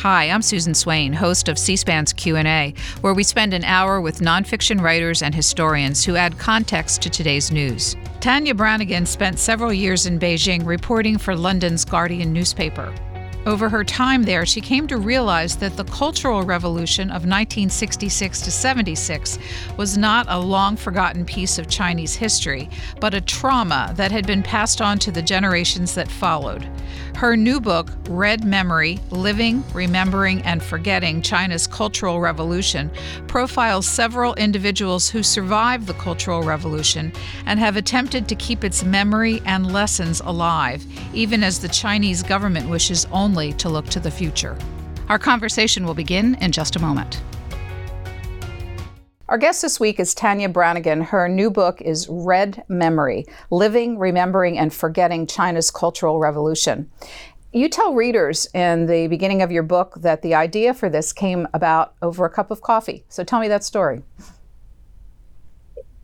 Hi, I'm Susan Swain, host of C-SPAN's Q&A, where we spend an hour with nonfiction writers and historians who add context to today's news. Tania Branigan spent several years in Beijing reporting for London's Guardian newspaper. Over her time there, she came to realize that the Cultural Revolution of 1966 to 76 was not a long forgotten piece of Chinese history, but a trauma that had been passed on to the generations that followed. Her new book, Red Memory Living, Remembering, and Forgetting China's Cultural Revolution, profiles several individuals who survived the Cultural Revolution and have attempted to keep its memory and lessons alive, even as the Chinese government wishes only to look to the future. Our conversation will begin in just a moment. Our guest this week is Tania Branigan. Her new book is Red Memory Living, Remembering, and Forgetting China's Cultural Revolution. You tell readers in the beginning of your book that the idea for this came about over a cup of coffee. So tell me that story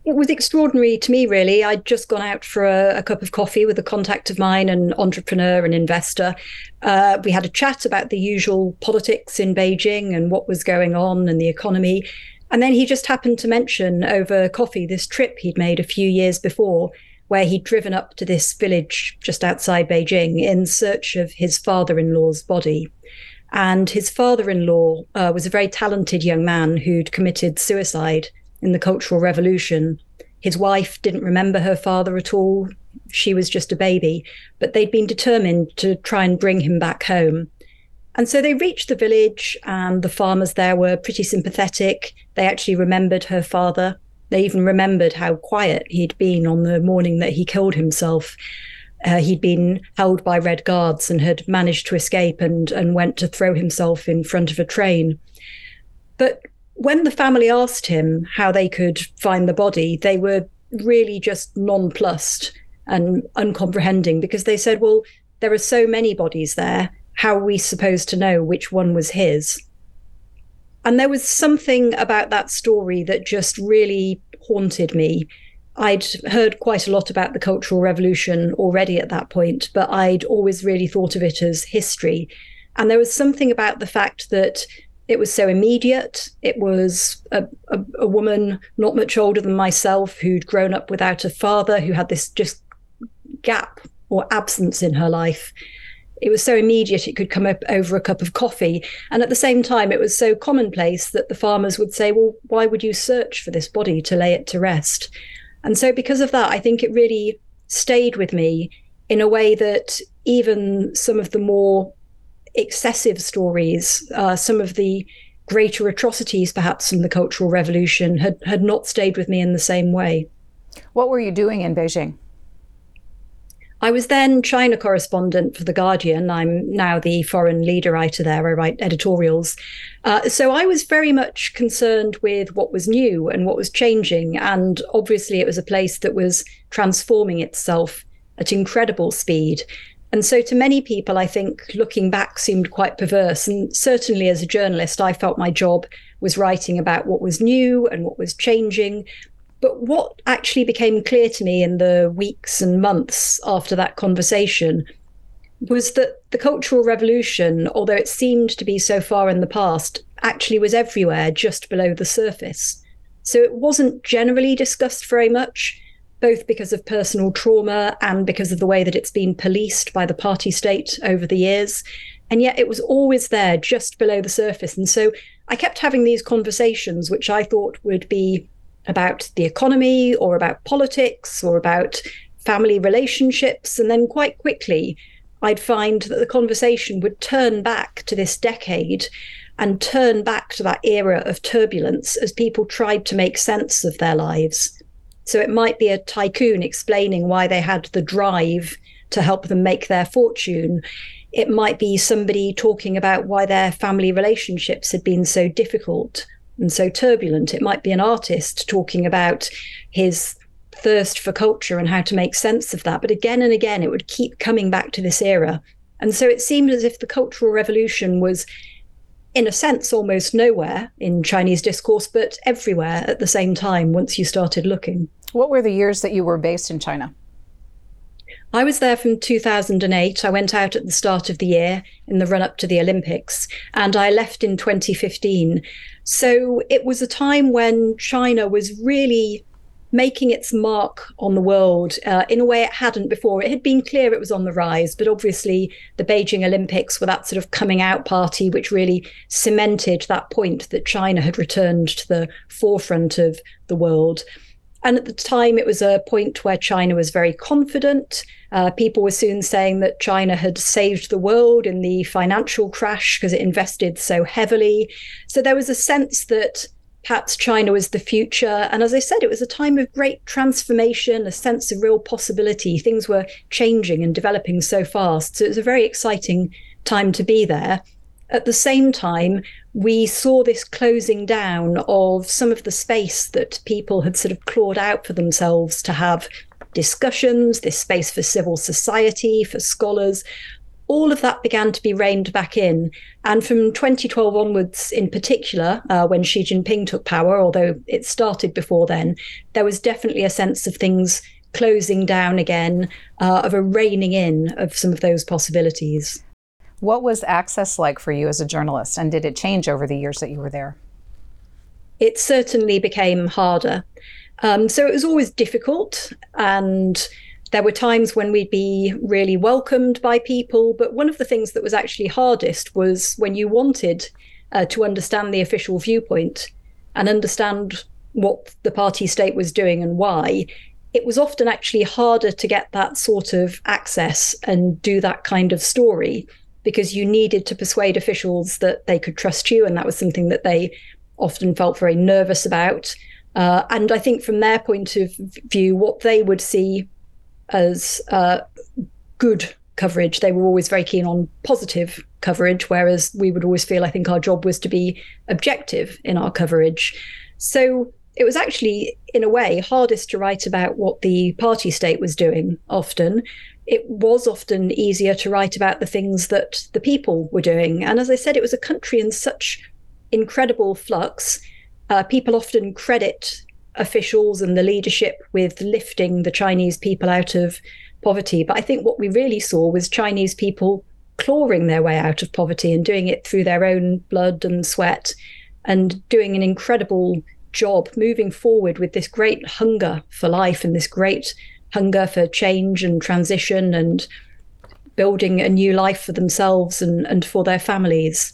it was extraordinary to me, really. I'd just gone out for a, a, cup of coffee with a contact of mine, an entrepreneur and investor. Uh, we had a chat about the usual politics in Beijing and what was going on and the economy. And then he just happened to mention over coffee this trip he'd made a few years before, where he'd driven up to this village just outside Beijing in search of his father in law's body. And his father in law uh, was a very talented young man who'd committed suicide in the Cultural Revolution. His wife didn't remember her father at all. She was just a baby, but they'd been determined to try and bring him back home. And so they reached the village, and the farmers there were pretty sympathetic. They actually remembered her father. They even remembered how quiet he'd been on the morning that he killed himself. Uh, he'd been held by Red Guards and had managed to escape and, and went to throw himself in front of a train. But when the family asked him how they could find the body, they were really just nonplussed and uncomprehending because they said, well, there are so many bodies there. How are we supposed to know which one was his? And there was something about that story that just really haunted me. I'd heard quite a lot about the Cultural Revolution already at that point, but I'd always really thought of it as history. And there was something about the fact that it was so immediate. It was a, a, a, woman not much older than myself who'd grown up without a father, who had this just gap or absence in her life. It was so immediate, it could come up over a cup of coffee. And at the same time, it was so commonplace that the farmers would say, Well, why would you search for this body to lay it to rest? And so, because of that, I think it really stayed with me in a way that even some of the more excessive stories, uh, some of the greater atrocities, perhaps from the Cultural Revolution, had, had not stayed with me in the same way. What were you doing in Beijing? I was then China correspondent for The Guardian. I'm now the foreign leader writer there. I write editorials. Uh, so I was very much concerned with what was new and what was changing. And obviously, it was a place that was transforming itself at incredible speed. And so, to many people, I think looking back seemed quite perverse. And certainly, as a journalist, I felt my job was writing about what was new and what was changing. But what actually became clear to me in the weeks and months after that conversation was that the Cultural Revolution, although it seemed to be so far in the past, actually was everywhere just below the surface. So it wasn't generally discussed very much both because of personal trauma and because of the way that it's been policed by the party state over the years. And yet it was always there just below the surface. And so I kept having these conversations, which I thought would be about the economy or about politics or about family relationships. And then quite quickly, I'd find that the conversation would turn back to this decade and turn back to that era of turbulence as people tried to make sense of their lives. So it might be a tycoon explaining why they had the drive to help them make their fortune. It might be somebody talking about why their family relationships had been so difficult and so turbulent. It might be an artist talking about his thirst for culture and how to make sense of that. But again and again, it would keep coming back to this era. And so it seemed as if the Cultural Revolution was, in a sense, almost nowhere in Chinese discourse, but everywhere at the same time once you started looking. What were the years that you were based in China? I was there from 2008. I went out at the start of the year in the run up to the Olympics, and I left in 2015. So it was a time when China was really making its mark on the world uh, in a way it hadn't before. It had been clear it was on the rise, but obviously the Beijing Olympics were that sort of coming out party, which really cemented that point that China had returned to the forefront of the world. And at the time, it was a point where China was very confident. Uh, people were soon saying that China had saved the world in the financial crash because it invested so heavily. So there was a sense that perhaps China was the future. And as I said, it was a time of great transformation, a sense of real possibility. Things were changing and developing so fast. So it was a very exciting time to be there. At the same time, we saw this closing down of some of the space that people had sort of clawed out for themselves to have discussions, this space for civil society, for scholars, all of that began to be reined back in. And from 2012 onwards, in particular, uh, when Xi Jinping took power, although it started before then, there was definitely a sense of things closing down again, uh, of a reining in of some of those possibilities. What was access like for you as a journalist, and did it change over the years that you were there? It certainly became harder. Um, so it was always difficult and there were times when we'd be really welcomed by people, but one of the things that was actually hardest was when you wanted uh, to understand the official viewpoint and understand what the party state was doing and why. It was often actually harder to get that sort of access and do that kind of story because you needed to persuade officials that they could trust you. And that was something that they often felt very nervous about. Uh, and I think from their point of view, what they would see as uh, good coverage. They were always very keen on positive coverage, whereas we would always feel, I think, our job was to be objective in our coverage. So it was actually, in a way, hardest to write about what the party state was doing often. It was often easier to write about the things that the people were doing. And as I said, it was a country in such incredible flux. Uh, people often credit officials and the leadership with lifting the Chinese people out of poverty. But I think what we really saw was Chinese people clawing their way out of poverty and doing it through their own blood and sweat and doing an incredible job moving forward with this great hunger for life and this great hunger for change and transition and building a new life for themselves and, and for their families.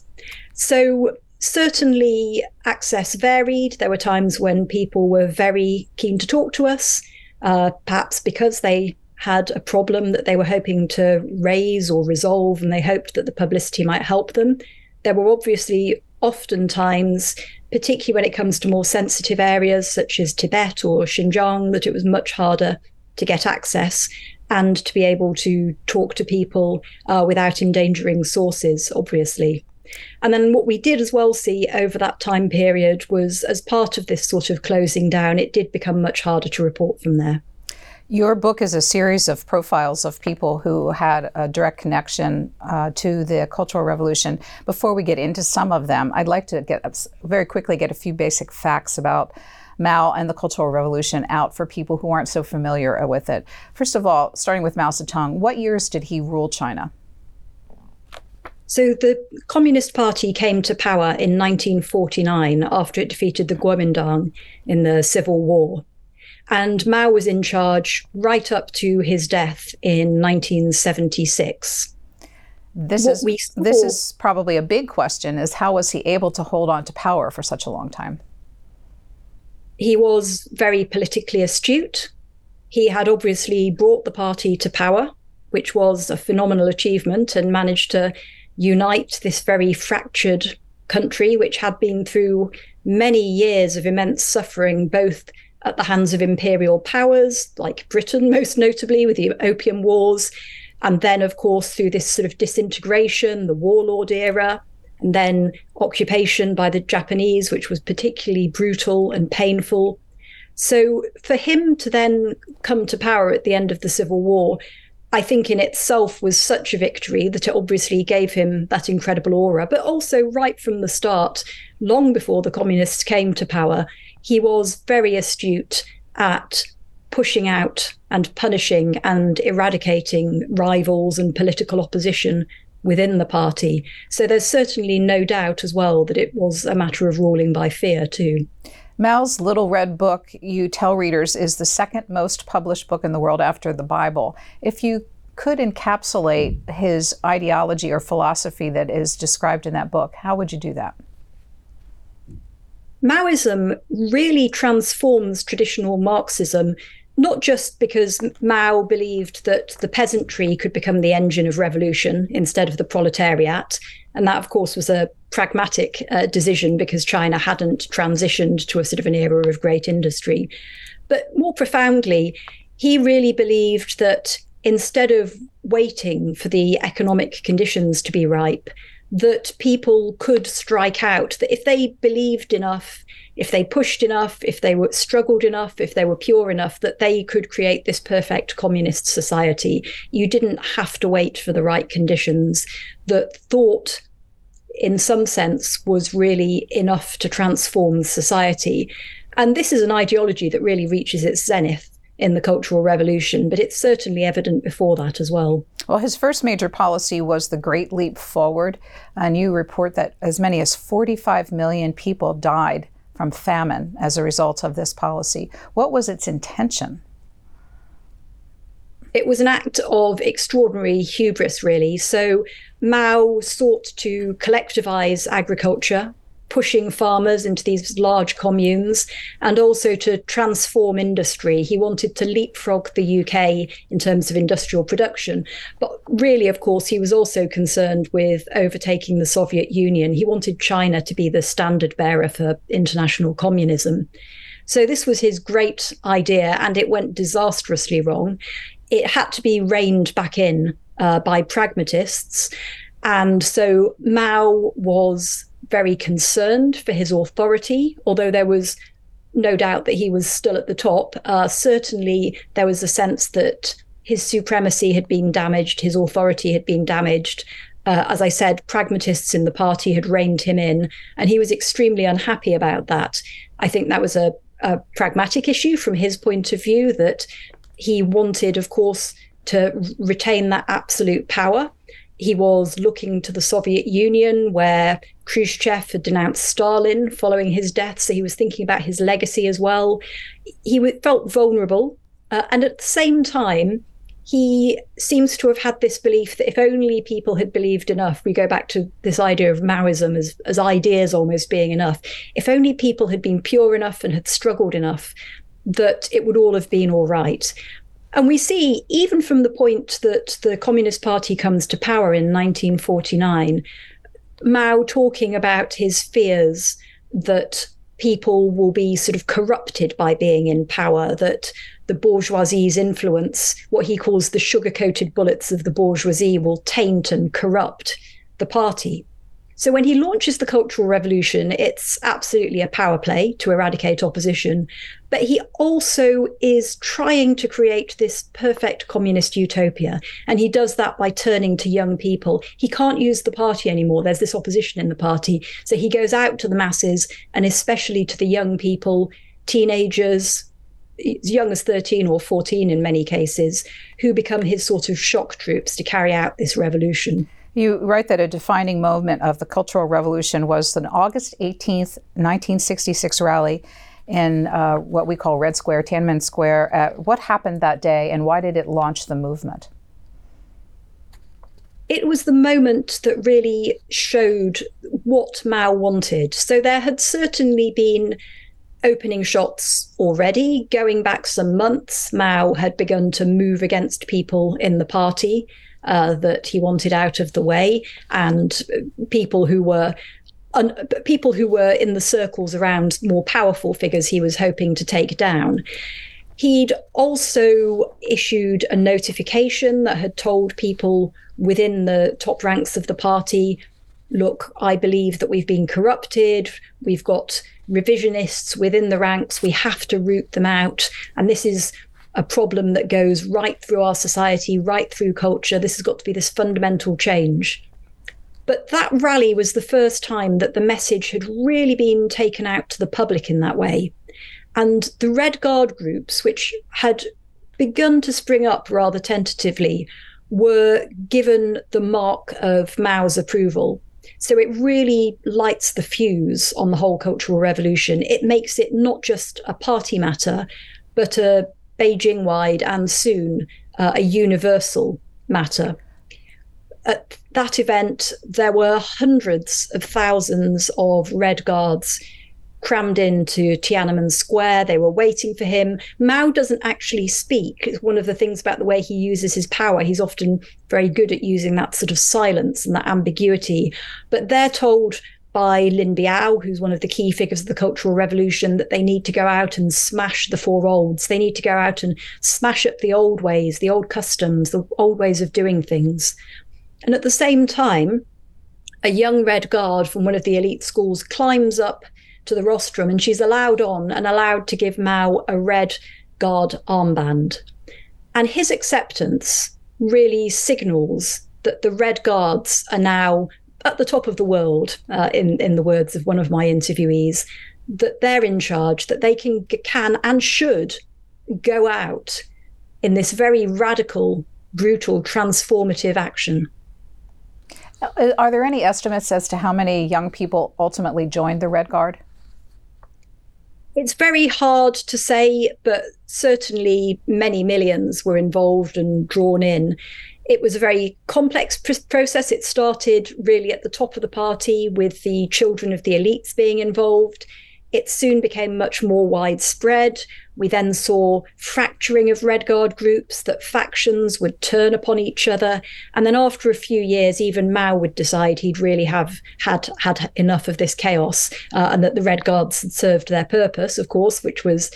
So Certainly, access varied. There were times when people were very keen to talk to us, uh, perhaps because they had a problem that they were hoping to raise or resolve, and they hoped that the publicity might help them. There were obviously often times, particularly when it comes to more sensitive areas such as Tibet or Xinjiang, that it was much harder to get access and to be able to talk to people uh, without endangering sources, obviously. And then what we did as well see over that time period was as part of this sort of closing down, it did become much harder to report from there. Your book is a series of profiles of people who had a direct connection uh, to the Cultural Revolution. Before we get into some of them, I'd like to get very quickly get a few basic facts about Mao and the Cultural Revolution out for people who aren't so familiar with it. First of all, starting with Mao Zedong, what years did he rule China? So the Communist Party came to power in 1949 after it defeated the Kuomintang in the Civil War. And Mao was in charge right up to his death in 1976. This is saw, this is probably a big question is how was he able to hold on to power for such a long time? He was very politically astute. He had obviously brought the party to power, which was a phenomenal achievement and managed to unite this very fractured country, which had been through many years of immense suffering, both at the hands of imperial powers, like Britain, most notably, with the Opium Wars, and then, of course, through this sort of disintegration, the warlord era, and then occupation by the Japanese, which was particularly brutal and painful. So, for him to then come to power at the end of the Civil War I think in itself was such a victory that it obviously gave him that incredible aura. But also, right from the start, long before the communists came to power, he was very astute at pushing out and punishing and eradicating rivals and political opposition within the party. So there's certainly no doubt as well that it was a matter of ruling by fear, too. Mao's Little Red Book, you tell readers, is the second most published book in the world after the Bible. If you could encapsulate his ideology or philosophy that is described in that book, how would you do that? Maoism really transforms traditional Marxism not just because Mao believed that the peasantry could become the engine of revolution instead of the proletariat. And that, of course, was a pragmatic uh, decision because China hadn't transitioned to a sort of an era of great industry. But more profoundly, he really believed that instead of waiting for the economic conditions to be ripe, that people could strike out, that if they believed enough if they pushed enough, if they were struggled enough, if they were pure enough, that they could create this perfect communist society. You didn't have to wait for the right conditions. That thought, in some sense, was really enough to transform society. And this is an ideology that really reaches its zenith in the Cultural Revolution, but it's certainly evident before that as well. Well, his first major policy was the Great Leap Forward, and you report that as many as 45 million people died from famine as a result of this policy. What was its intention? It was an act of extraordinary hubris, really. So Mao sought to collectivize agriculture pushing farmers into these large communes and also to transform industry. He wanted to leapfrog the UK in terms of industrial production. But really, of course, he was also concerned with overtaking the Soviet Union. He wanted China to be the standard bearer for international communism. So this was his great idea, and it went disastrously wrong. It had to be reined back in uh, by pragmatists. And so Mao was very concerned for his authority, although there was no doubt that he was still at the top. Uh, certainly, there was a sense that his supremacy had been damaged, his authority had been damaged. Uh, as I said, pragmatists in the party had reined him in, and he was extremely unhappy about that. I think that was a, a pragmatic issue from his point of view that he wanted, of course, to retain that absolute power. He was looking to the Soviet Union, where Khrushchev had denounced Stalin following his death. So he was thinking about his legacy as well. He felt vulnerable. Uh, and at the same time, he seems to have had this belief that if only people had believed enough, we go back to this idea of Maoism as, as ideas almost being enough. If only people had been pure enough and had struggled enough, that it would all have been all right. And we see, even from the point that the Communist Party comes to power in 1949, Mao talking about his fears that people will be sort of corrupted by being in power, that the bourgeoisie's influence, what he calls the sugar coated bullets of the bourgeoisie, will taint and corrupt the party. So when he launches the Cultural Revolution, it's absolutely a power play to eradicate opposition. But he also is trying to create this perfect communist utopia. And he does that by turning to young people. He can't use the party anymore. There's this opposition in the party. So he goes out to the masses and especially to the young people, teenagers, as young as 13 or 14 in many cases, who become his sort of shock troops to carry out this revolution. You write that a defining moment of the Cultural Revolution was the August 18th, 1966 rally in uh, what we call Red Square, Tiananmen Square. Uh, what happened that day and why did it launch the movement? It was the moment that really showed what Mao wanted. So there had certainly been opening shots already. Going back some months, Mao had begun to move against people in the party uh, that he wanted out of the way, and people who were un- people who were in the circles around more powerful figures he was hoping to take down. He'd also issued a notification that had told people within the top ranks of the party look, I believe that we've been corrupted. We've got revisionists within the ranks. We have to root them out. And this is a problem that goes right through our society, right through culture. This has got to be this fundamental change. But that rally was the first time that the message had really been taken out to the public in that way. And the Red Guard groups, which had begun to spring up rather tentatively, were given the mark of Mao's approval. So it really lights the fuse on the whole Cultural Revolution. It makes it not just a party matter, but a Beijing wide and soon uh, a universal matter. At that event, there were hundreds of thousands of Red Guards crammed into Tiananmen Square. They were waiting for him. Mao doesn't actually speak. It's one of the things about the way he uses his power. He's often very good at using that sort of silence and that ambiguity. But they're told by Lin Biao, who's one of the key figures of the Cultural Revolution, that they need to go out and smash the four olds. They need to go out and smash up the old ways, the old customs, the old ways of doing things. And at the same time, a young red guard from one of the elite schools climbs up to the rostrum and she's allowed on and allowed to give Mao a red guard armband. And his acceptance really signals that the red guards are now at the top of the world, uh, in, in the words of one of my interviewees, that they're in charge, that they can, can and should go out in this very radical, brutal, transformative action. Uh, are there any estimates as to how many young people ultimately joined the Red Guard? It's very hard to say, but certainly many millions were involved and drawn in. It was a very complex pr- process. It started really at the top of the party with the children of the elites being involved. It soon became much more widespread. We then saw fracturing of Red Guard groups, that factions would turn upon each other. And then after a few years, even Mao would decide he'd really have had, had enough of this chaos uh, and that the Red Guards had served their purpose, of course, which was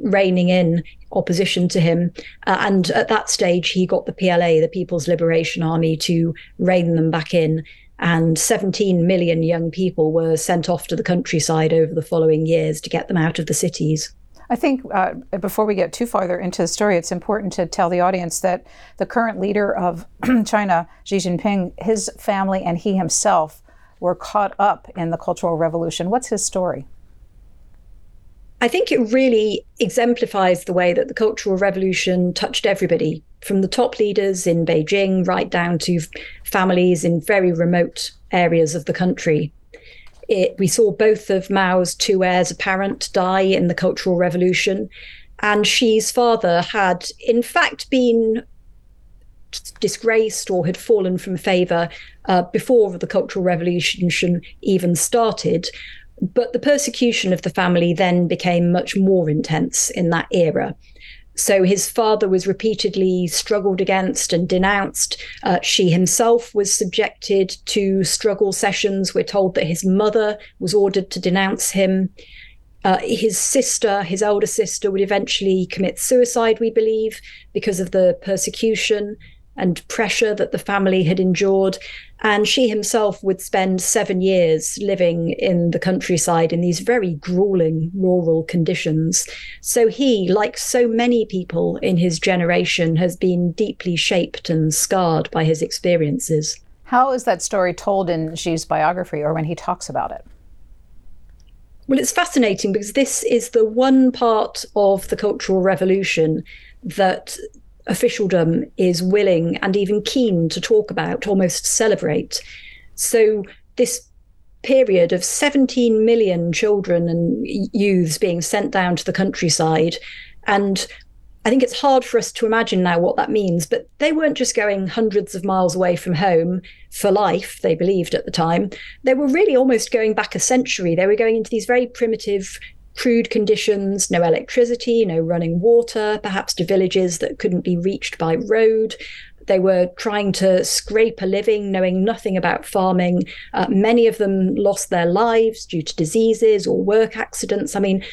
reining in opposition to him. Uh, and at that stage, he got the PLA, the People's Liberation Army, to rein them back in and 17 million young people were sent off to the countryside over the following years to get them out of the cities. I think uh, before we get too farther into the story, it's important to tell the audience that the current leader of China, Xi Jinping, his family and he himself were caught up in the Cultural Revolution. What's his story? I think it really exemplifies the way that the Cultural Revolution touched everybody, from the top leaders in Beijing right down to families in very remote areas of the country. It, we saw both of Mao's two heirs apparent die in the Cultural Revolution, and Xi's father had, in fact, been disgraced or had fallen from favor uh, before the Cultural Revolution even started. But the persecution of the family then became much more intense in that era. So his father was repeatedly struggled against and denounced. Uh, Xi himself was subjected to struggle sessions. We're told that his mother was ordered to denounce him. Uh, his sister, his elder sister, would eventually commit suicide, we believe, because of the persecution and pressure that the family had endured. And Xi himself would spend seven years living in the countryside in these very grueling rural conditions. So he, like so many people in his generation, has been deeply shaped and scarred by his experiences. How is that story told in Xi's biography or when he talks about it? Well, it's fascinating because this is the one part of the Cultural Revolution that officialdom is willing and even keen to talk about, almost celebrate. So, this period of 17 million children and youths being sent down to the countryside. And I think it's hard for us to imagine now what that means, but they weren't just going hundreds of miles away from home for life, they believed at the time. They were really almost going back a century. They were going into these very primitive crude conditions, no electricity, no running water, perhaps to villages that couldn't be reached by road. They were trying to scrape a living, knowing nothing about farming. Uh, many of them lost their lives due to diseases or work accidents. I mean,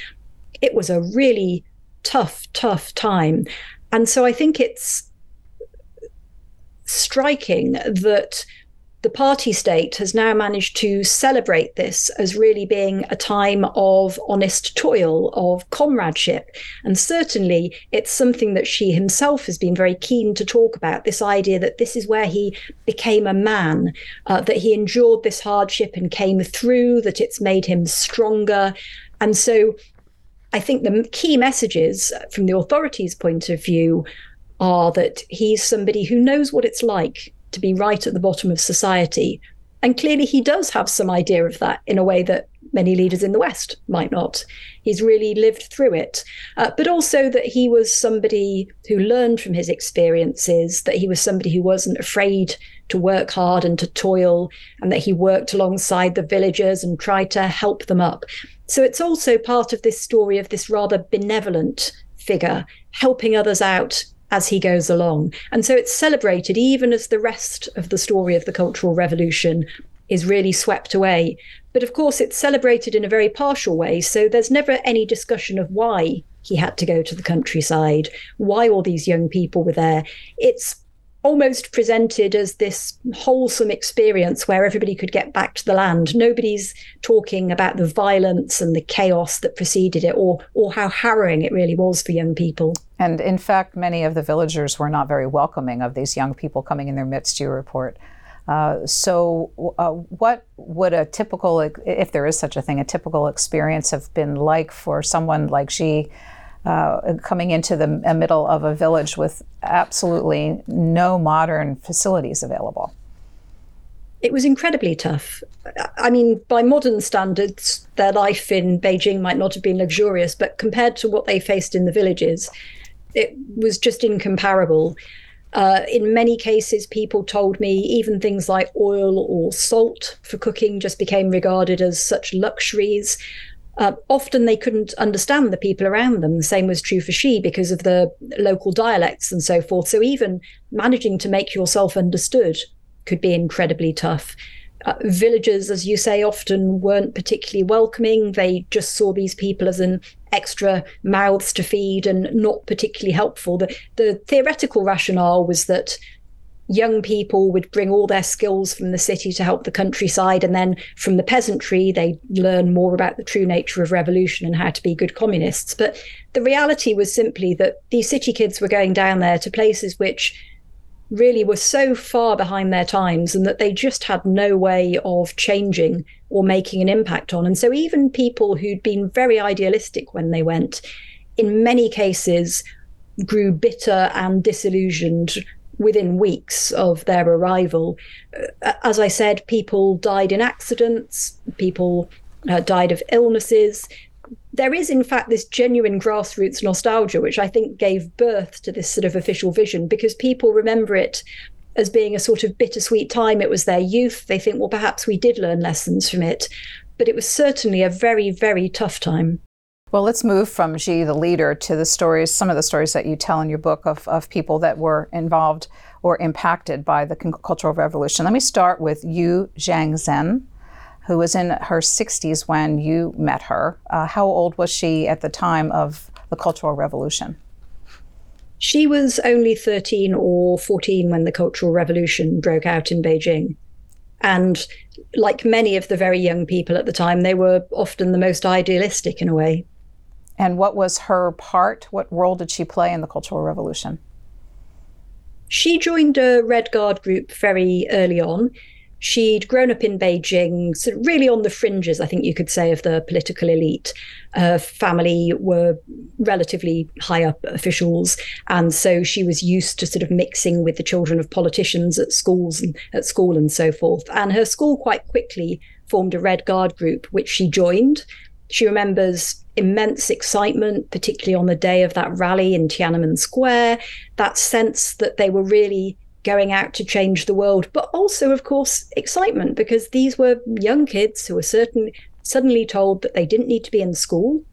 it was a really tough, tough time. And so I think it's striking that the party state has now managed to celebrate this as really being a time of honest toil, of comradeship. And certainly it's something that Xi himself has been very keen to talk about this idea that this is where he became a man, uh, that he endured this hardship and came through, that it's made him stronger. And so I think the key messages from the authorities' point of view are that he's somebody who knows what it's like to be right at the bottom of society. And clearly, he does have some idea of that in a way that many leaders in the West might not. He's really lived through it. Uh, but also that he was somebody who learned from his experiences, that he was somebody who wasn't afraid to work hard and to toil, and that he worked alongside the villagers and tried to help them up. So it's also part of this story of this rather benevolent figure helping others out as he goes along. And so it's celebrated even as the rest of the story of the Cultural Revolution is really swept away. But of course, it's celebrated in a very partial way. So there's never any discussion of why he had to go to the countryside, why all these young people were there. It's almost presented as this wholesome experience where everybody could get back to the land. Nobody's talking about the violence and the chaos that preceded it or or how harrowing it really was for young people. And in fact, many of the villagers were not very welcoming of these young people coming in their midst, you report. Uh, so, uh, what would a typical, if there is such a thing, a typical experience have been like for someone like Xi uh, coming into the middle of a village with absolutely no modern facilities available? It was incredibly tough. I mean, by modern standards, their life in Beijing might not have been luxurious, but compared to what they faced in the villages, it was just incomparable. Uh, in many cases, people told me even things like oil or salt for cooking just became regarded as such luxuries. Uh, often they couldn't understand the people around them. The same was true for Xi because of the local dialects and so forth. So even managing to make yourself understood could be incredibly tough. Uh, villagers, as you say, often weren't particularly welcoming. They just saw these people as an extra mouths to feed and not particularly helpful. The, the theoretical rationale was that young people would bring all their skills from the city to help the countryside. And then from the peasantry, they'd learn more about the true nature of revolution and how to be good communists. But the reality was simply that these city kids were going down there to places which really were so far behind their times and that they just had no way of changing or making an impact on. And so even people who'd been very idealistic when they went, in many cases, grew bitter and disillusioned within weeks of their arrival. Uh, as I said, people died in accidents, people uh, died of illnesses. There is, in fact, this genuine grassroots nostalgia, which I think gave birth to this sort of official vision because people remember it as being a sort of bittersweet time. It was their youth. They think, well, perhaps we did learn lessons from it. But it was certainly a very, very tough time. Well, let's move from Xi, the leader, to the stories, some of the stories that you tell in your book of, of people that were involved or impacted by the Cultural Revolution. Let me start with Yu Xiangzhen, who was in her 60s when you met her. Uh, how old was she at the time of the Cultural Revolution? She was only 13 or 14 when the Cultural Revolution broke out in Beijing. And like many of the very young people at the time, they were often the most idealistic in a way. And what was her part? What role did she play in the Cultural Revolution? She joined a Red Guard group very early on. She'd grown up in Beijing, so really on the fringes, I think you could say, of the political elite. Her family were relatively high up officials, and so she was used to sort of mixing with the children of politicians at schools and at school and so forth. And her school quite quickly formed a Red Guard group, which she joined. She remembers immense excitement, particularly on the day of that rally in Tiananmen Square, that sense that they were really going out to change the world, but also, of course, excitement because these were young kids who were certain, suddenly told that they didn't need to be in school.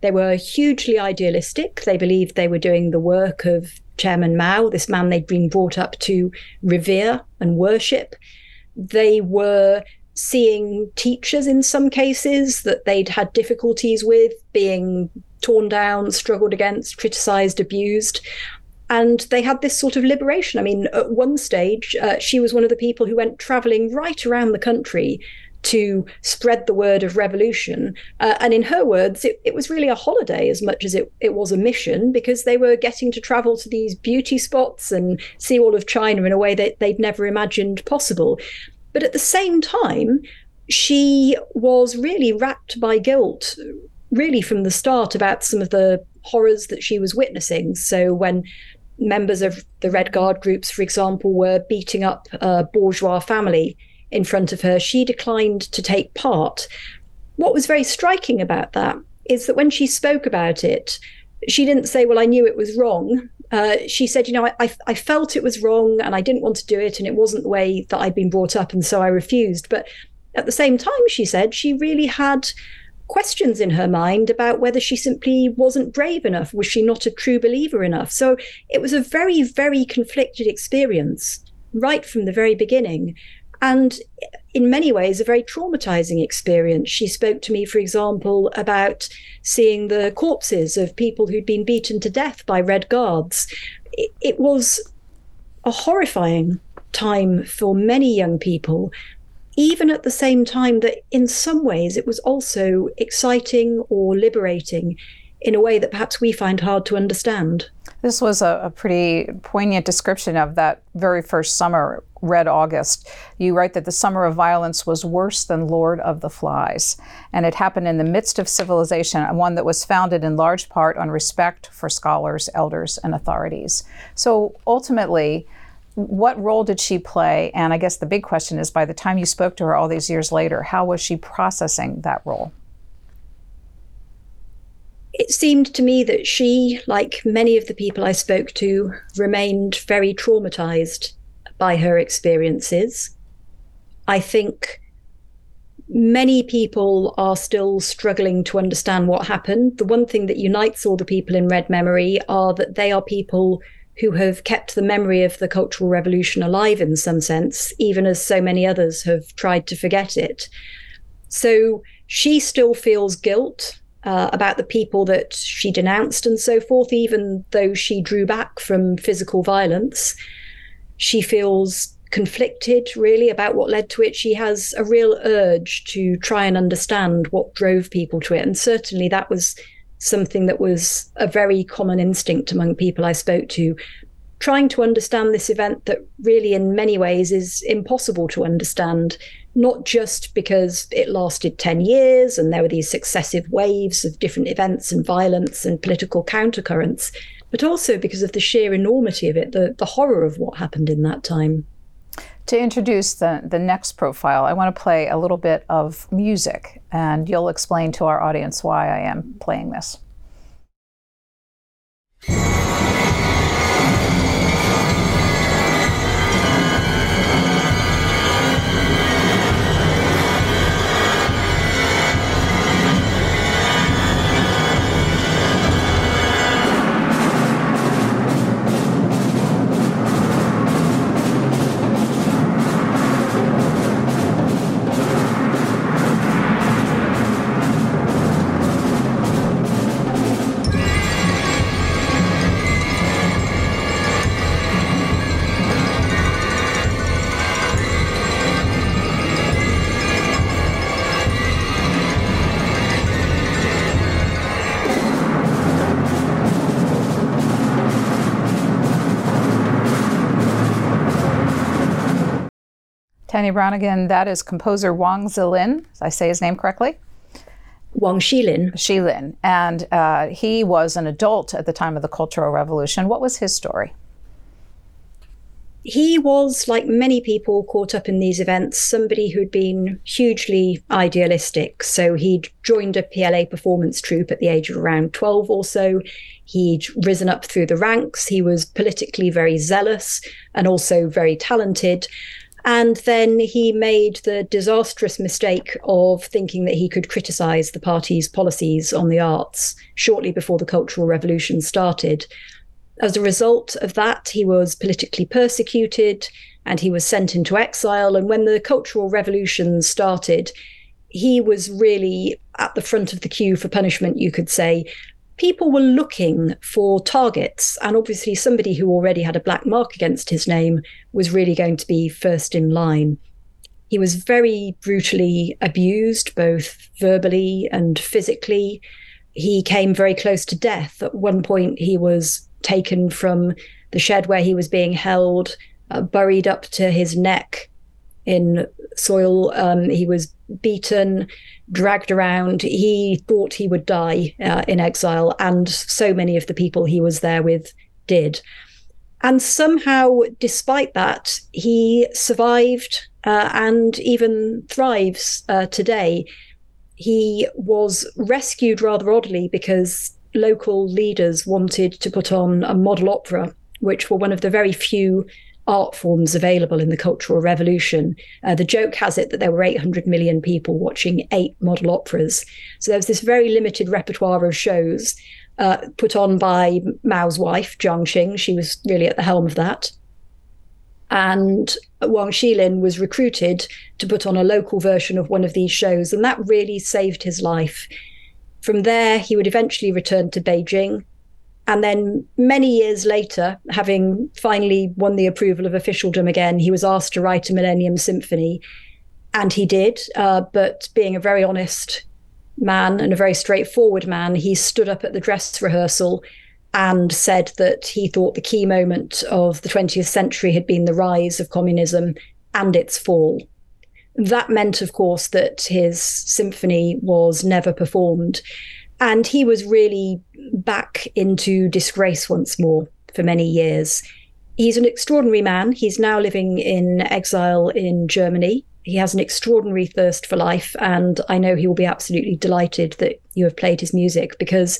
They were hugely idealistic. They believed they were doing the work of Chairman Mao, this man they'd been brought up to revere and worship. They were seeing teachers in some cases that they'd had difficulties with being torn down, struggled against, criticized, abused and they had this sort of liberation. I mean, at one stage, uh, she was one of the people who went traveling right around the country to spread the word of revolution. Uh, and in her words, it, it, was really a holiday as much as it, it was a mission because they were getting to travel to these beauty spots and see all of China in a way that they'd never imagined possible. But at the same time, she was really wrapped by guilt really from the start about some of the horrors that she was witnessing. So when members of the Red Guard groups, for example, were beating up a bourgeois family in front of her, she declined to take part. What was very striking about that is that when she spoke about it, she didn't say, Well, I knew it was wrong. Uh, she said, You know, I, I felt it was wrong and I didn't want to do it, and it wasn't the way that I'd been brought up, and so I refused. But at the same time, she said she really had questions in her mind about whether she simply wasn't brave enough. Was she not a true believer enough? So it was a very, very conflicted experience right from the very beginning. And in many ways, a very traumatizing experience. She spoke to me, for example, about seeing the corpses of people who'd been beaten to death by Red Guards. It, was a horrifying time for many young people even at the same time that in some ways it was also exciting or liberating in a way that perhaps we find hard to understand. This was a, a, pretty poignant description of that very first summer, Red August. You write that the summer of violence was worse than Lord of the Flies, and it happened in the midst of civilization, one that was founded in large part on respect for scholars, elders, and authorities. So ultimately, what role did she play? And I guess the big question is by the time you spoke to her all these years later, how was she processing that role? It seemed to me that she, like many of the people I spoke to, remained very traumatized by her experiences. I think many people are still struggling to understand what happened. The one thing that unites all the people in Red Memory are that they are people who have kept the memory of the Cultural Revolution alive in some sense, even as so many others have tried to forget it. So she still feels guilt uh, about the people that she denounced and so forth, even though she drew back from physical violence. She feels conflicted really about what led to it. She has a real urge to try and understand what drove people to it. And certainly that was something that was a very common instinct among people I spoke to, trying to understand this event that really, in many ways, is impossible to understand, not just because it lasted 10 years and there were these successive waves of different events and violence and political countercurrents, but also because of the sheer enormity of it, the, the horror of what happened in that time. To introduce the, the next profile, I want to play a little bit of music, and you'll explain to our audience why I am playing this. Tania Branigan, that is composer Wang Zilin. Did I say his name correctly? Wang Xilin. Xilin. And uh, he was an adult at the time of the Cultural Revolution. What was his story? He was, like many people caught up in these events, somebody who'd been hugely idealistic. So he'd joined a PLA performance troupe at the age of around 12 or so. He'd risen up through the ranks. He was politically very zealous and also very talented. And then he made the disastrous mistake of thinking that he could criticize the party's policies on the arts shortly before the Cultural Revolution started. As a result of that, he was politically persecuted and he was sent into exile. And when the Cultural Revolution started, he was really at the front of the queue for punishment, you could say, people were looking for targets. And obviously, somebody who already had a black mark against his name was really going to be first in line. He was very brutally abused, both verbally and physically. He came very close to death. At one point, he was taken from the shed where he was being held, uh, buried up to his neck in soil. Um, he was beaten, dragged around. He thought he would die uh, in exile, and so many of the people he was there with did. And somehow, despite that, he survived uh, and even thrives uh, today. He was rescued rather oddly because local leaders wanted to put on a model opera, which were one of the very few art forms available in the Cultural Revolution. Uh, the joke has it that there were 800 million people watching eight model operas. So there was this very limited repertoire of shows uh, put on by Mao's wife, Jiang Qing. She was really at the helm of that. And Wang Xilin was recruited to put on a local version of one of these shows, and that really saved his life. From there, he would eventually return to Beijing. And then, many years later, having finally won the approval of officialdom again, he was asked to write a Millennium Symphony. And he did. Uh, but being a very honest man and a very straightforward man, he stood up at the dress rehearsal and said that he thought the key moment of the 20th century had been the rise of communism and its fall. That meant, of course, that his symphony was never performed. And he was really back into disgrace once more for many years. He's an extraordinary man. He's now living in exile in Germany he has an extraordinary thirst for life, and I know he will be absolutely delighted that you have played his music because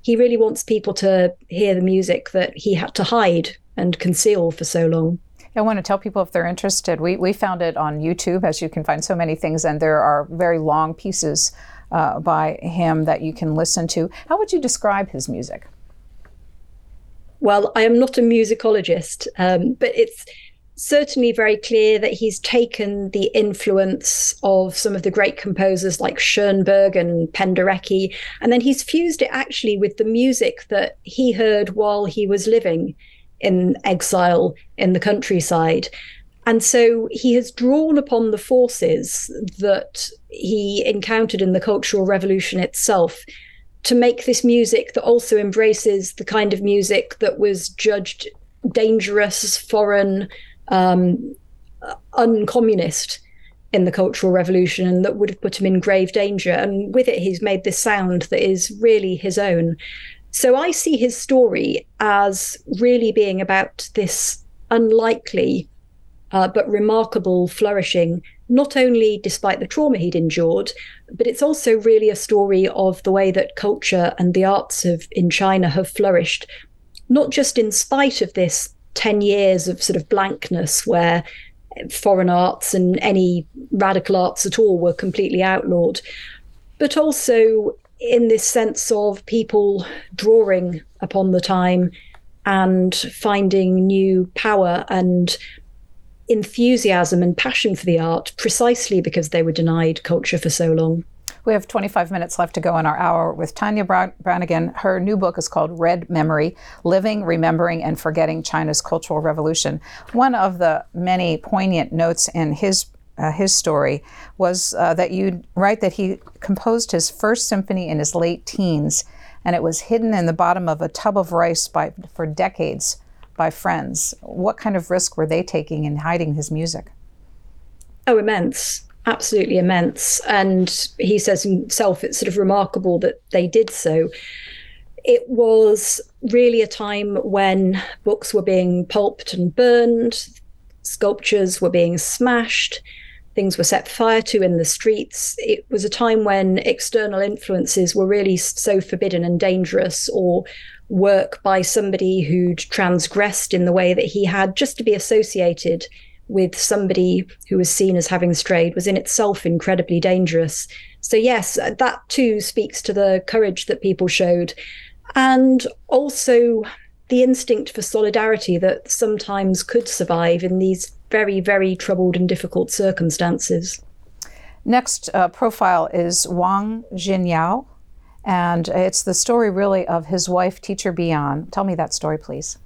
he really wants people to hear the music that he had to hide and conceal for so long. I want to tell people if they're interested. We, we found it on YouTube, as you can find so many things, and there are very long pieces uh, by him that you can listen to. How would you describe his music? Well, I am not a musicologist, um, but it's certainly very clear that he's taken the influence of some of the great composers like Schoenberg and Penderecki, and then he's fused it actually with the music that he heard while he was living in exile in the countryside. And so he has drawn upon the forces that he encountered in the Cultural Revolution itself to make this music that also embraces the kind of music that was judged dangerous, foreign, um, uncommunist in the Cultural Revolution and that would have put him in grave danger. And with it, he's made this sound that is really his own. So I see his story as really being about this unlikely uh, but remarkable flourishing, not only despite the trauma he'd endured, but it's also really a story of the way that culture and the arts of in China have flourished, not just in spite of this 10 years of sort of blankness where foreign arts and any radical arts at all were completely outlawed, but also in this sense of people drawing upon the time and finding new power and enthusiasm and passion for the art precisely because they were denied culture for so long. We have 25 minutes left to go in our hour with Tania Branigan. Her new book is called Red Memory Living, Remembering, and Forgetting China's Cultural Revolution. One of the many poignant notes in his uh, his story was uh, that you write that he composed his first symphony in his late teens, and it was hidden in the bottom of a tub of rice by, for decades by friends. What kind of risk were they taking in hiding his music? Oh, immense absolutely immense. And he says himself, it's sort of remarkable that they did so. It was really a time when books were being pulped and burned, sculptures were being smashed, things were set fire to in the streets. It was a time when external influences were really so forbidden and dangerous, or work by somebody who'd transgressed in the way that he had just to be associated with somebody who was seen as having strayed was in itself incredibly dangerous. So, yes, that too speaks to the courage that people showed. And also the instinct for solidarity that sometimes could survive in these very, very troubled and difficult circumstances. Next uh, profile is Wang Jingyao, and it's the story really of his wife, Teacher Bian. Tell me that story, please.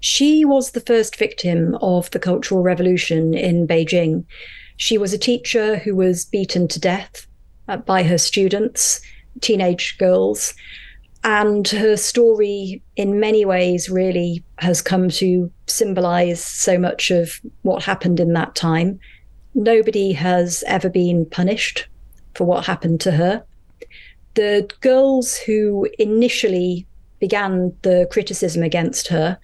She was the first victim of the Cultural Revolution in Beijing. She was a teacher who was beaten to death uh, by her students, teenage girls. And her story, in many ways, really has come to symbolize so much of what happened in that time. Nobody has ever been punished for what happened to her. The girls who initially began the criticism against her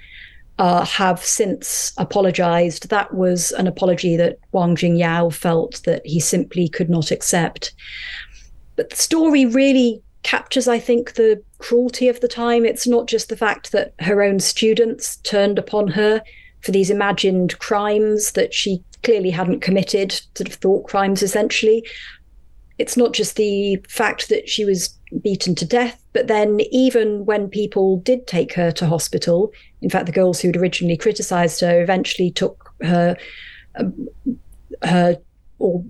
uh, have since apologized. That was an apology that Wang Jingyao felt that he simply could not accept. But the story really captures, I think, the cruelty of the time. It's not just the fact that her own students turned upon her for these imagined crimes that she clearly hadn't committed, sort of thought crimes essentially. It's not just the fact that she was beaten to death, but then even when people did take her to hospital, in fact, the girls who'd originally criticized her eventually took her, um, her, or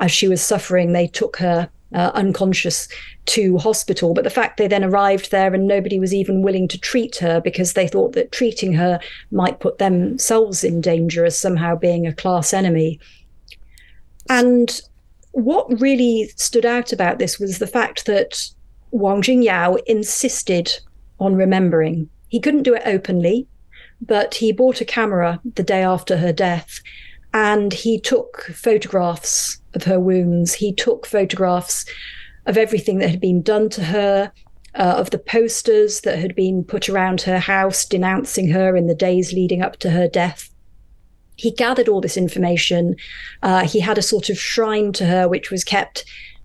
as she was suffering, they took her uh, unconscious to hospital. But the fact they then arrived there and nobody was even willing to treat her because they thought that treating her might put themselves in danger as somehow being a class enemy. And what really stood out about this was the fact that Wang Jingyao insisted on remembering. He couldn't do it openly, but he bought a camera the day after her death and he took photographs of her wounds. He took photographs of everything that had been done to her, uh, of the posters that had been put around her house denouncing her in the days leading up to her death. He gathered all this information. Uh, he had a sort of shrine to her, which was kept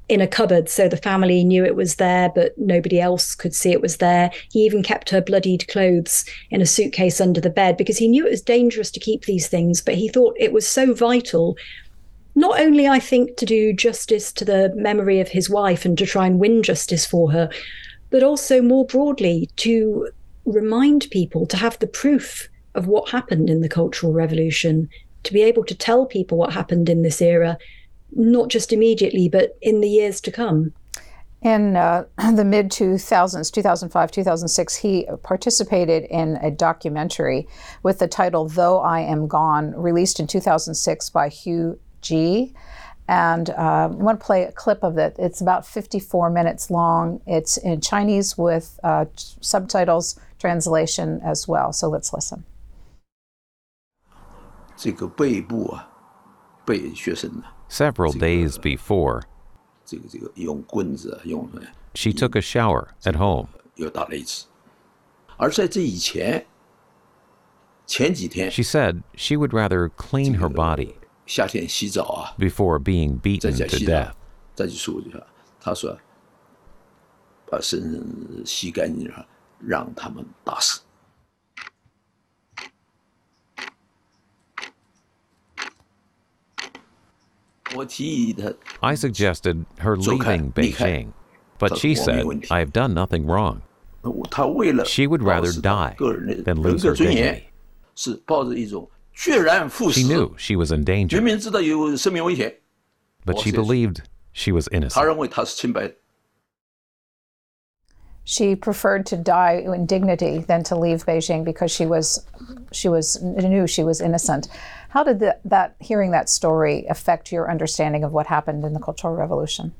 in a cupboard so the family knew it was there, but nobody else could see it was there. He even kept her bloodied clothes in a suitcase under the bed because he knew it was dangerous to keep these things, but he thought it was so vital. Not only, I think, to do justice to the memory of his wife and to try and win justice for her, but also more broadly to remind people to have the proof of what happened in the Cultural Revolution, to be able to tell people what happened in this era not just immediately, but in the years to come. In uh, the mid 2000s, 2005, 2006, he participated in a documentary with the title Though I Am Gone, released in 2006 by Hu Jie And uh, I want to play a clip of it. It's about 54 minutes long. It's in Chinese with uh, subtitles, translation as well. So let's listen. Several days before, she took a shower at home. She said she would rather clean her body before being beaten to death. I suggested her leaving Beijing, but she said, I have done nothing wrong. She would rather die than lose her dignity. She knew she was in danger, but she believed she was innocent. She preferred to die in dignity than to leave Beijing because she was, she was knew she was innocent. How did the, that hearing that story affect your understanding of what happened in the Cultural Revolution?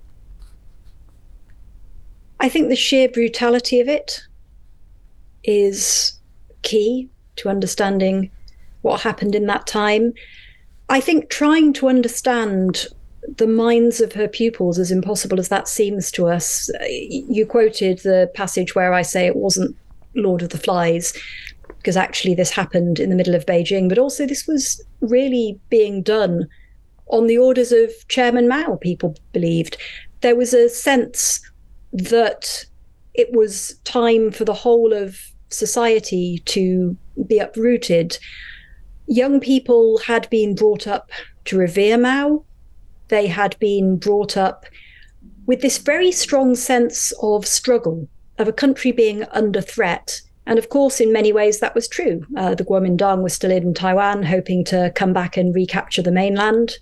I think the sheer brutality of it is key to understanding what happened in that time. I think trying to understand the minds of her pupils, as impossible as that seems to us, you quoted the passage where I say it wasn't Lord of the Flies because actually this happened in the middle of Beijing, but also this was really being done on the orders of Chairman Mao, people believed. There was a sense that it was time for the whole of society to be uprooted. Young people had been brought up to revere Mao. They had been brought up with this very strong sense of struggle, of a country being under threat and of course, in many ways, that was true. Uh, the Kuomintang was still in Taiwan, hoping to come back and recapture the mainland.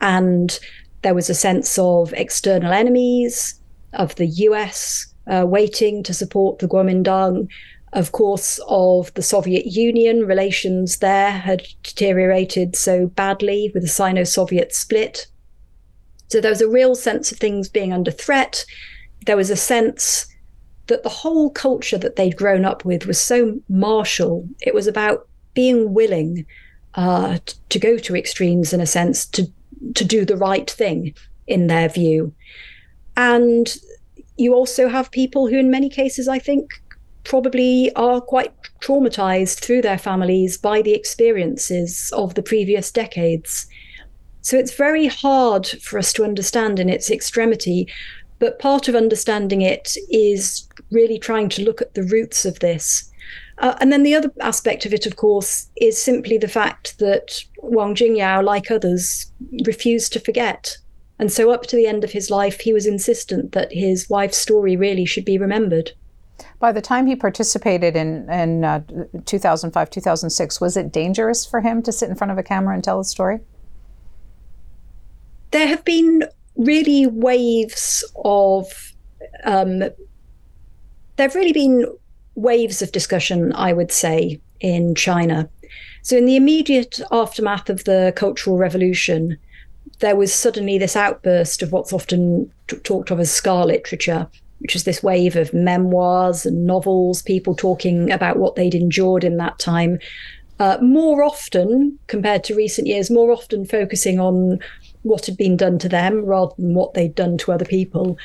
And there was a sense of external enemies, of the US uh, waiting to support the Kuomintang. Of course, of the Soviet Union, relations there had deteriorated so badly with the Sino Soviet split. So there was a real sense of things being under threat. There was a sense that the whole culture that they'd grown up with was so martial. It was about being willing uh, to go to extremes in a sense to to do the right thing in their view. And you also have people who, in many cases, I think, probably are quite traumatized through their families by the experiences of the previous decades. So it's very hard for us to understand in its extremity. But part of understanding it is really trying to look at the roots of this. Uh, and then the other aspect of it, of course, is simply the fact that Wang Jingyao, like others, refused to forget. And so, up to the end of his life, he was insistent that his wife's story really should be remembered. By the time he participated in, in uh, 2005, 2006, was it dangerous for him to sit in front of a camera and tell his story? There have been really waves of, um, there have really been waves of discussion, I would say, in China. So, in the immediate aftermath of the Cultural Revolution, there was suddenly this outburst of what's often t- talked of as scar literature, which is this wave of memoirs and novels, people talking about what they'd endured in that time. Uh, more often, compared to recent years, more often focusing on what had been done to them rather than what they'd done to other people.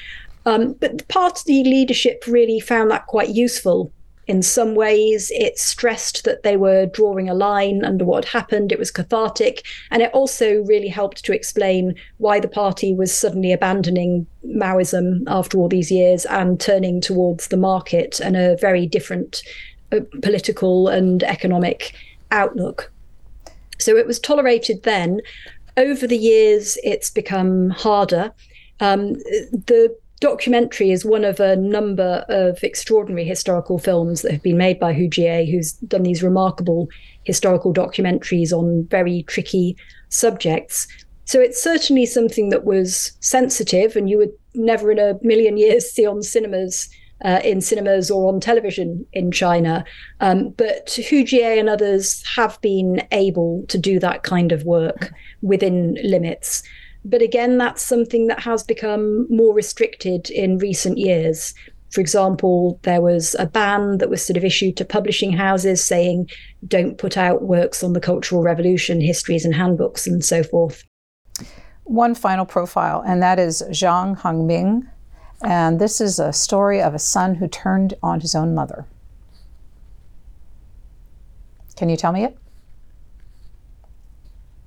Um, but the party leadership really found that quite useful in some ways, it stressed that they were drawing a line under what had happened. It was cathartic. And it also really helped to explain why the party was suddenly abandoning Maoism after all these years and turning towards the market and a very different uh, political and economic outlook. So it was tolerated then. Over the years, it's become harder. Um, the documentary is one of a number of extraordinary historical films that have been made by Hu Jie, who's done these remarkable historical documentaries on very tricky subjects. So it's certainly something that was sensitive, and you would never in a million years see on cinemas. Uh, in cinemas or on television in China. Um, but Hu Jie and others have been able to do that kind of work within limits. But again, that's something that has become more restricted in recent years. For example, there was a ban that was sort of issued to publishing houses saying, don't put out works on the Cultural Revolution, histories and handbooks, and so forth. One final profile, and that is Zhang Hongbing. And this is a story of a son who turned on his own mother. Can you tell me it?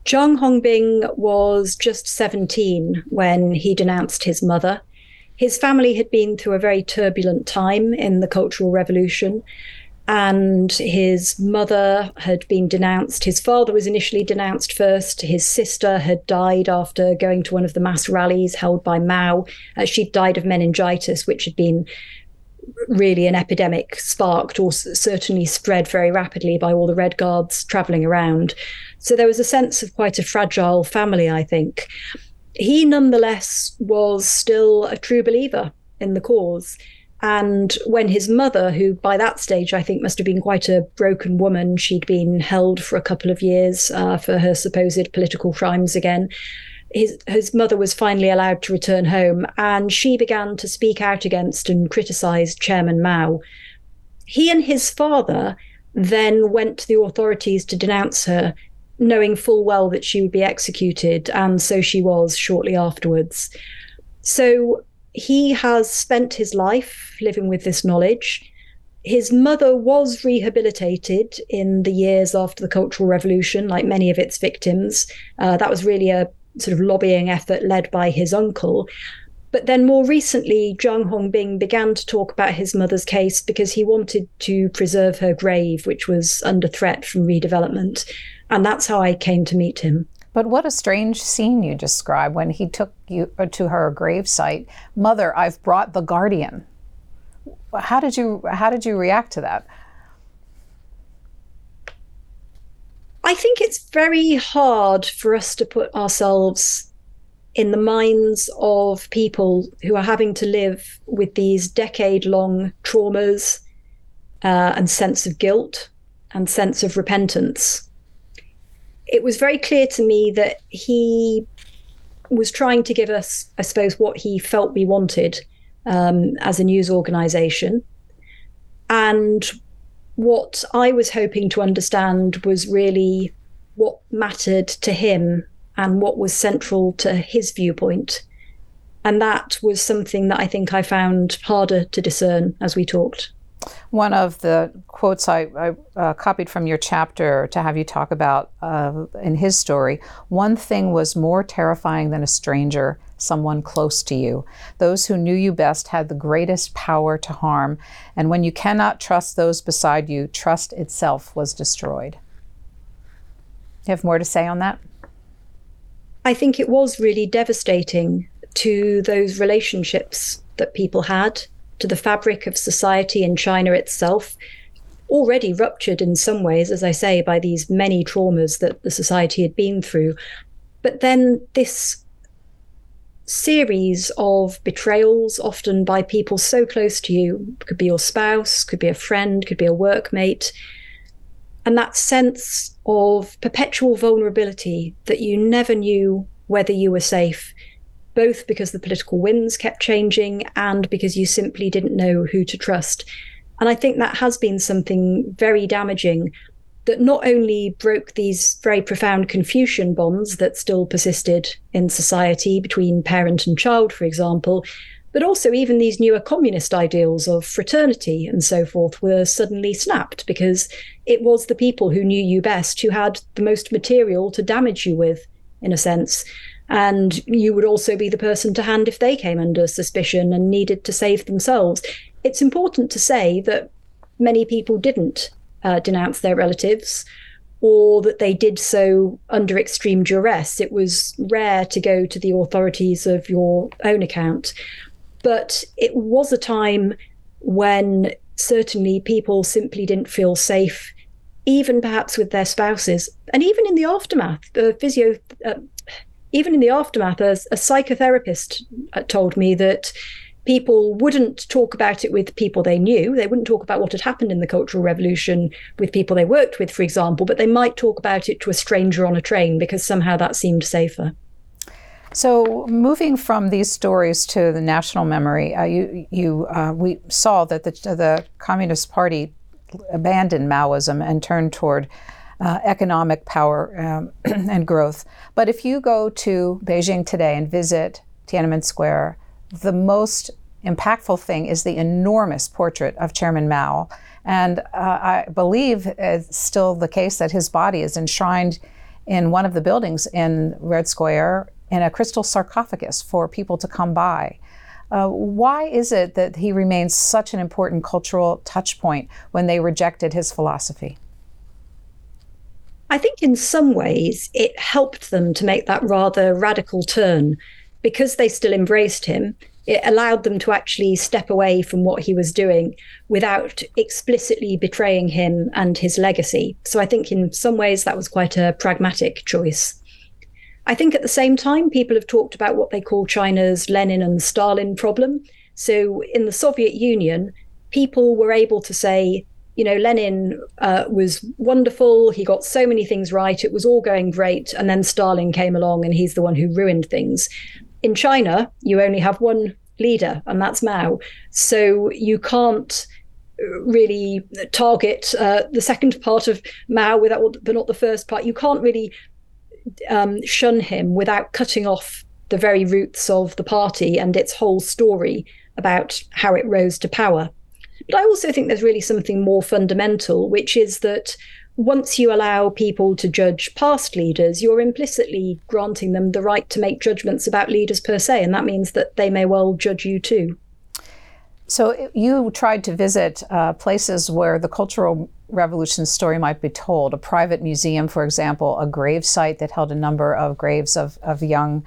Zhang Hongbing was just 17 when he denounced his mother. His family had been through a very turbulent time in the Cultural Revolution, and his mother had been denounced. His father was initially denounced first. His sister had died after going to one of the mass rallies held by Mao. Uh, she died of meningitis, which had been really an epidemic sparked or certainly spread very rapidly by all the Red Guards traveling around. So there was a sense of quite a fragile family, I think. He nonetheless was still a true believer in the cause. And when his mother, who by that stage I think must have been quite a broken woman, she'd been held for a couple of years uh, for her supposed political crimes again. His, his mother was finally allowed to return home, and she began to speak out against and criticize Chairman Mao. He and his father then went to the authorities to denounce her knowing full well that she would be executed, and so she was shortly afterwards. So he has spent his life living with this knowledge. His mother was rehabilitated in the years after the Cultural Revolution, like many of its victims. Uh, that was really a sort of lobbying effort led by his uncle. But then more recently, Zhang Hongbing began to talk about his mother's case because he wanted to preserve her grave, which was under threat from redevelopment. And that's how I came to meet him. But what a strange scene you describe when he took you uh, to her gravesite. Mother, I've brought the guardian. How did you how did you react to that? I think it's very hard for us to put ourselves in the minds of people who are having to live with these decade long traumas uh, and sense of guilt and sense of repentance it was very clear to me that he was trying to give us, I suppose, what he felt we wanted, um, as a news organization. And what I was hoping to understand was really what mattered to him and what was central to his viewpoint. And that was something that I think I found harder to discern as we talked. One of the quotes I, I uh, copied from your chapter to have you talk about uh, in his story one thing was more terrifying than a stranger, someone close to you. Those who knew you best had the greatest power to harm, and when you cannot trust those beside you, trust itself was destroyed. You have more to say on that? I think it was really devastating to those relationships that people had to the fabric of society in China itself, already ruptured in some ways, as I say, by these many traumas that the society had been through. But then this series of betrayals, often by people so close to you, could be your spouse, could be a friend, could be a workmate. And that sense of perpetual vulnerability that you never knew whether you were safe both because the political winds kept changing and because you simply didn't know who to trust. And I think that has been something very damaging that not only broke these very profound Confucian bonds that still persisted in society between parent and child, for example, but also even these newer communist ideals of fraternity and so forth were suddenly snapped because it was the people who knew you best who had the most material to damage you with, in a sense. And you would also be the person to hand if they came under suspicion and needed to save themselves. It's important to say that many people didn't uh, denounce their relatives or that they did so under extreme duress. It was rare to go to the authorities of your own account. But it was a time when certainly people simply didn't feel safe, even perhaps with their spouses. And even in the aftermath, the physio, uh, even in the aftermath, a, a psychotherapist uh, told me that people wouldn't talk about it with people they knew. They wouldn't talk about what had happened in the Cultural Revolution with people they worked with, for example, but they might talk about it to a stranger on a train because somehow that seemed safer. So, moving from these stories to the national memory, uh, you, you, uh, we saw that the, the Communist Party abandoned Maoism and turned toward uh, economic power um, and growth. But if you go to Beijing today and visit Tiananmen Square, the most impactful thing is the enormous portrait of Chairman Mao. And uh, I believe it's still the case that his body is enshrined in one of the buildings in Red Square in a crystal sarcophagus for people to come by. Uh, why is it that he remains such an important cultural touchpoint when they rejected his philosophy? I think in some ways it helped them to make that rather radical turn because they still embraced him. It allowed them to actually step away from what he was doing without explicitly betraying him and his legacy. So I think in some ways that was quite a pragmatic choice. I think at the same time, people have talked about what they call China's Lenin and Stalin problem. So in the Soviet Union, people were able to say, you know, Lenin uh, was wonderful. He got so many things right. It was all going great. And then Stalin came along and he's the one who ruined things. In China, you only have one leader, and that's Mao. So you can't really target uh, the second part of Mao without, but not the first part. You can't really um, shun him without cutting off the very roots of the party and its whole story about how it rose to power. But I also think there's really something more fundamental, which is that once you allow people to judge past leaders, you're implicitly granting them the right to make judgments about leaders per se. And that means that they may well judge you too. So you tried to visit uh, places where the Cultural Revolution story might be told. A private museum, for example, a grave site that held a number of graves of, of young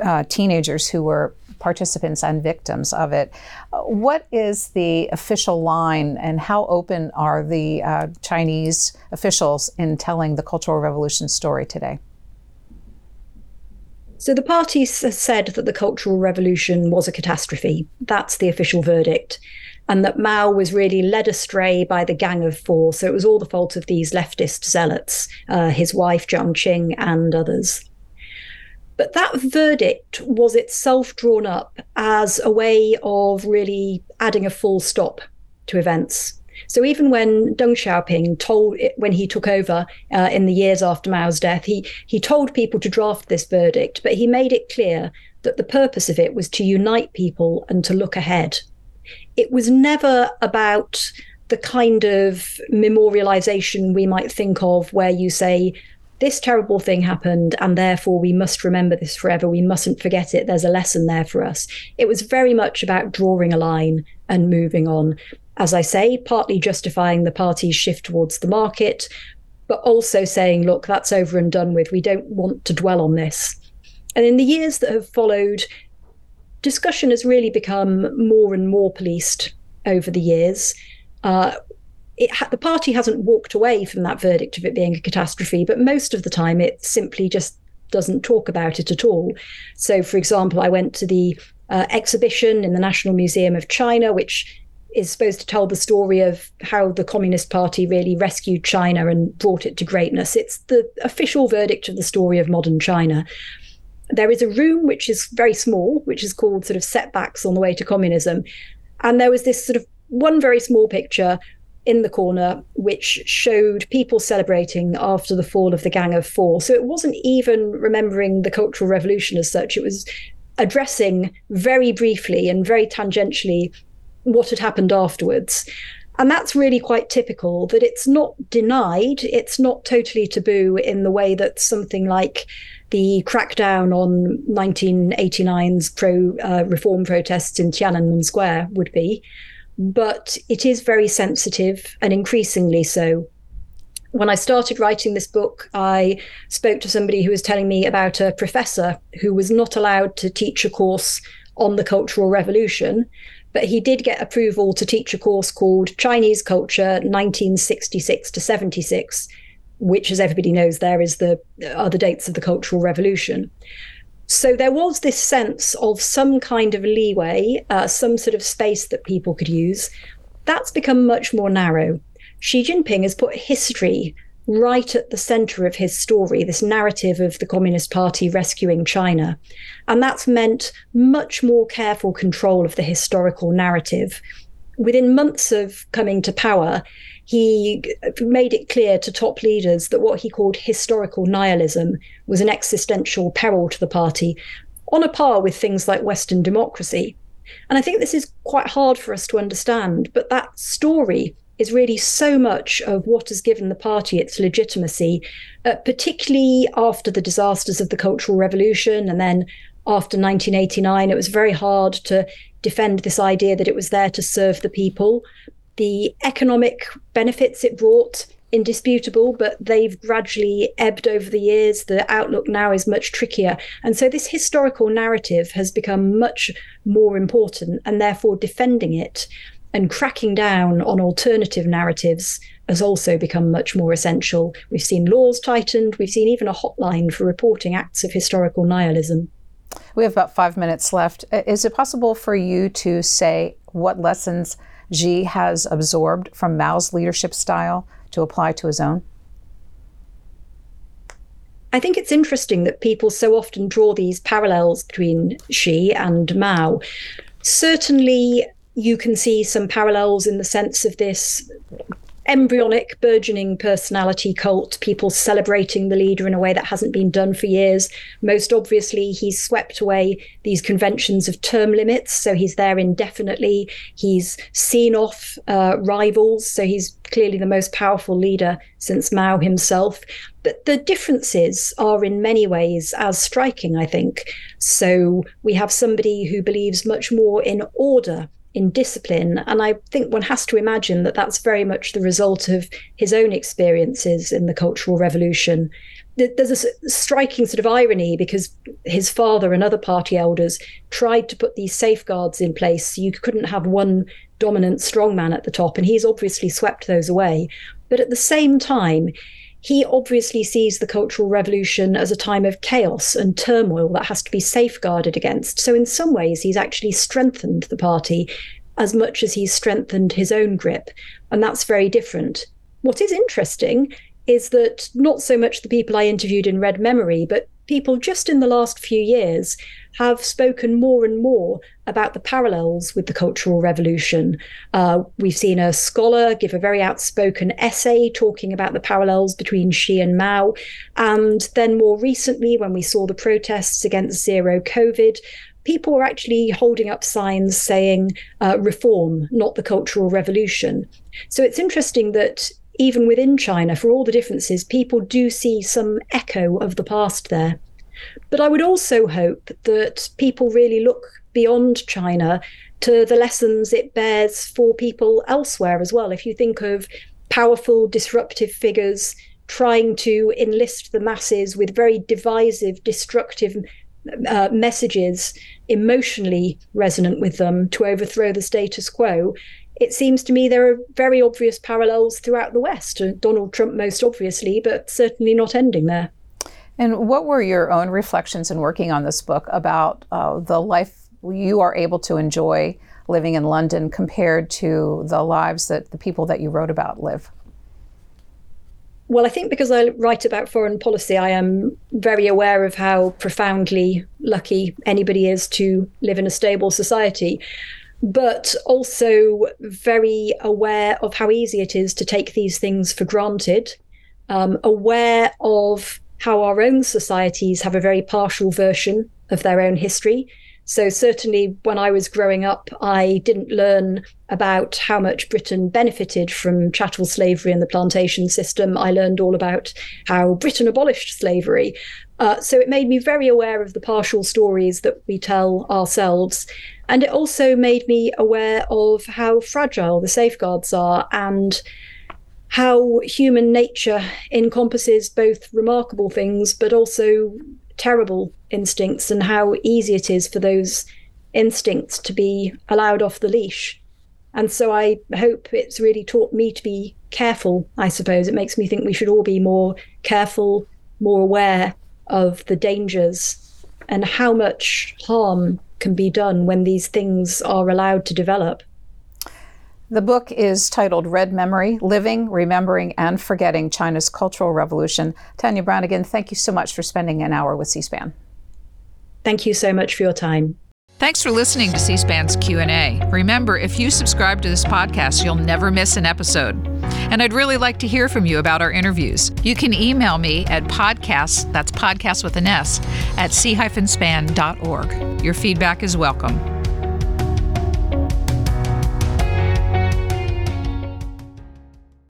uh, teenagers who were participants and victims of it. Uh, what is the official line, and how open are the uh, Chinese officials in telling the Cultural Revolution story today? So the party said that the Cultural Revolution was a catastrophe. That's the official verdict. And that Mao was really led astray by the Gang of Four. So it was all the fault of these leftist zealots, uh, his wife, Jiang Qing, and others. But that verdict was itself drawn up as a way of really adding a full stop to events. So even when Deng Xiaoping told, when he took over uh, in the years after Mao's death, he he told people to draft this verdict, but he made it clear that the purpose of it was to unite people and to look ahead. It was never about the kind of memorialization we might think of where you say, this terrible thing happened, and therefore we must remember this forever. We mustn't forget it. There's a lesson there for us. It was very much about drawing a line and moving on. As I say, partly justifying the party's shift towards the market, but also saying, look, that's over and done with. We don't want to dwell on this. And in the years that have followed, discussion has really become more and more policed over the years. Uh, ha- the party hasn't walked away from that verdict of it being a catastrophe, but most of the time it simply just doesn't talk about it at all. So, for example, I went to the uh, exhibition in the National Museum of China, which is supposed to tell the story of how the Communist Party really rescued China and brought it to greatness. It's the official verdict of the story of modern China there is a room which is very small, which is called sort of setbacks on the way to communism. And there was this sort of one very small picture in the corner which showed people celebrating after the fall of the Gang of Four. So it wasn't even remembering the Cultural Revolution as such, it was addressing very briefly and very tangentially what had happened afterwards. And that's really quite typical that it's not denied, it's not totally taboo in the way that something like the crackdown on 1989's pro uh, reform protests in Tiananmen Square would be. But it is very sensitive and increasingly so. When I started writing this book, I spoke to somebody who was telling me about a professor who was not allowed to teach a course on the Cultural Revolution, but he did get approval to teach a course called Chinese Culture 1966 to 76 which, as everybody knows, there is the are the dates of the Cultural Revolution. So there was this sense of some kind of leeway, uh, some sort of space that people could use. That's become much more narrow. Xi Jinping has put history right at the center of his story, this narrative of the Communist Party rescuing China. And that's meant much more careful control of the historical narrative. Within months of coming to power, he made it clear to top leaders that what he called historical nihilism was an existential peril to the party, on a par with things like Western democracy. And I think this is quite hard for us to understand, but that story is really so much of what has given the party its legitimacy, uh, particularly after the disasters of the Cultural Revolution and then after 1989. It was very hard to defend this idea that it was there to serve the people the economic benefits it brought indisputable, but they've gradually ebbed over the years. The outlook now is much trickier. And so this historical narrative has become much more important, and therefore defending it and cracking down on alternative narratives has also become much more essential. We've seen laws tightened, we've seen even a hotline for reporting acts of historical nihilism. We have about five minutes left. Is it possible for you to say what lessons? Xi has absorbed from Mao's leadership style to apply to his own? I think it's interesting that people so often draw these parallels between Xi and Mao. Certainly, you can see some parallels in the sense of this embryonic, burgeoning personality cult, people celebrating the leader in a way that hasn't been done for years. Most obviously, he's swept away these conventions of term limits, so he's there indefinitely. He's seen off uh, rivals, so he's clearly the most powerful leader since Mao himself. But the differences are in many ways as striking, I think. So we have somebody who believes much more in order in discipline. And I think one has to imagine that that's very much the result of his own experiences in the Cultural Revolution. There's a striking sort of irony because his father and other party elders tried to put these safeguards in place. You couldn't have one dominant strongman at the top, and he's obviously swept those away. But at the same time, he obviously sees the Cultural Revolution as a time of chaos and turmoil that has to be safeguarded against. So, in some ways, he's actually strengthened the party as much as he's strengthened his own grip. And that's very different. What is interesting is that not so much the people I interviewed in Red Memory, but people just in the last few years have spoken more and more about the parallels with the Cultural Revolution. Uh, we've seen a scholar give a very outspoken essay talking about the parallels between Xi and Mao. And then more recently, when we saw the protests against zero COVID, people were actually holding up signs saying uh, reform, not the Cultural Revolution. So it's interesting that even within China, for all the differences, people do see some echo of the past there. But I would also hope that people really look beyond China to the lessons it bears for people elsewhere as well. If you think of powerful, disruptive figures trying to enlist the masses with very divisive, destructive uh, messages, emotionally resonant with them to overthrow the status quo, it seems to me there are very obvious parallels throughout the West. Donald Trump, most obviously, but certainly not ending there. And what were your own reflections in working on this book about uh, the life you are able to enjoy living in London compared to the lives that the people that you wrote about live? Well, I think because I write about foreign policy, I am very aware of how profoundly lucky anybody is to live in a stable society, but also very aware of how easy it is to take these things for granted, um, aware of how our own societies have a very partial version of their own history. So, certainly, when I was growing up, I didn't learn about how much Britain benefited from chattel slavery and the plantation system. I learned all about how Britain abolished slavery. Uh, so, it made me very aware of the partial stories that we tell ourselves. And it also made me aware of how fragile the safeguards are and how human nature encompasses both remarkable things but also terrible instincts and how easy it is for those instincts to be allowed off the leash. And so I hope it's really taught me to be careful, I suppose. It makes me think we should all be more careful, more aware of the dangers and how much harm can be done when these things are allowed to develop. The book is titled Red Memory Living, Remembering, and Forgetting China's Cultural Revolution. Tania Branigan, thank you so much for spending an hour with C SPAN. Thank you so much for your time. Thanks for listening to C-SPAN's Q&A. Remember, if you subscribe to this podcast, you'll never miss an episode. And I'd really like to hear from you about our interviews. You can email me at podcast, that's podcast with an S, at c-span.org. Your feedback is welcome.